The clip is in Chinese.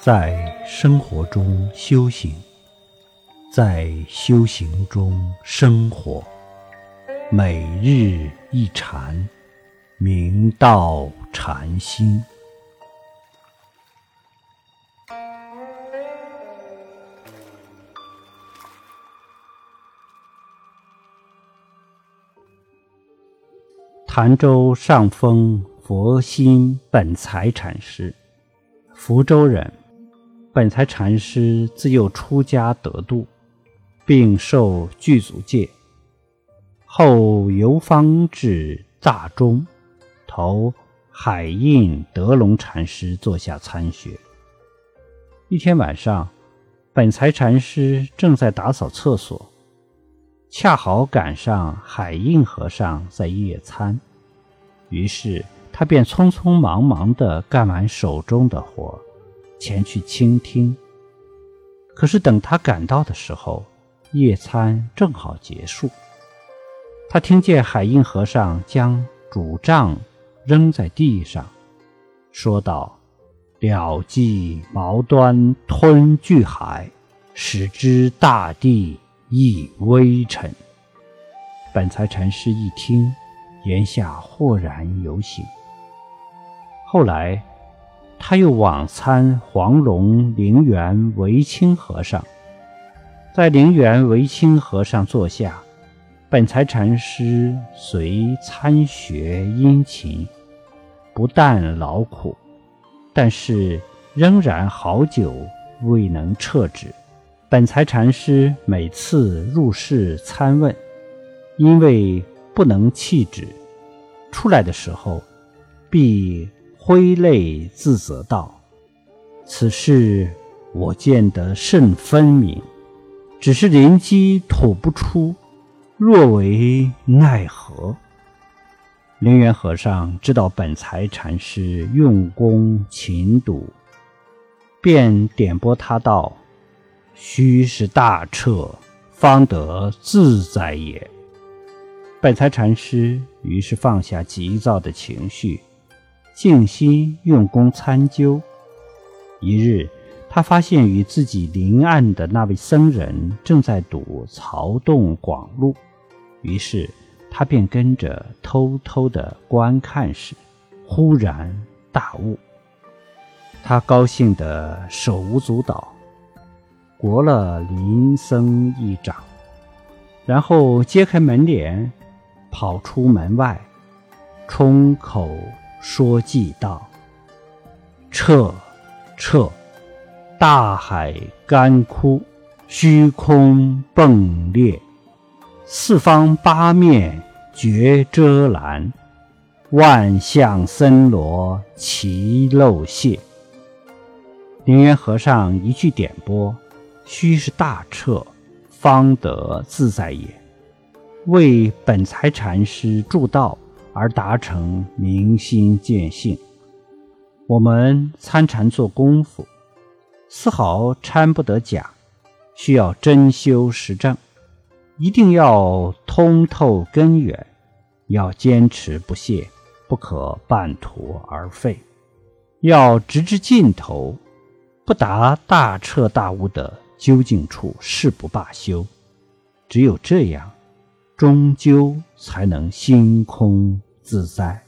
在生活中修行，在修行中生活，每日一禅，明道禅心。潭州上峰佛心本财禅师，福州人。本才禅师自幼出家得度，并受具足戒，后游方至大中，投海印德隆禅师座下参学。一天晚上，本才禅师正在打扫厕所，恰好赶上海印和尚在夜参。于是他便匆匆忙忙地干完手中的活，前去倾听。可是等他赶到的时候，夜餐正好结束。他听见海印和尚将拄杖扔在地上，说道：“了即毛端吞巨海，使之大地亦微尘。”本才禅师一听。言下豁然有醒。后来，他又往参黄龙灵源维清和尚，在灵源维清和尚座下，本才禅师随参学殷勤，不但劳苦，但是仍然好久未能撤止。本才禅师每次入室参问，因为不能弃止。出来的时候，必挥泪自责道：“此事我见得甚分明，只是灵机吐不出，若为奈何？”灵源和尚知道本财禅师用功勤笃，便点拨他道：“须是大彻，方得自在也。”本财禅师于是放下急躁的情绪，静心用功参究。一日，他发现与自己邻岸的那位僧人正在读曹洞广录，于是他便跟着偷偷的观看时，忽然大悟。他高兴得手舞足蹈，国了林僧一掌，然后揭开门帘。跑出门外，冲口说偈道：“彻彻，大海干枯，虚空迸裂，四方八面绝遮拦，万象森罗齐漏泄。”灵源和尚一句点拨：“须是大彻，方得自在也。”为本财禅师助道而达成明心见性。我们参禅做功夫，丝毫参不得假，需要真修实证，一定要通透根源，要坚持不懈，不可半途而废，要直至尽头，不达大彻大悟的究竟处，誓不罢休。只有这样。终究才能心空自在。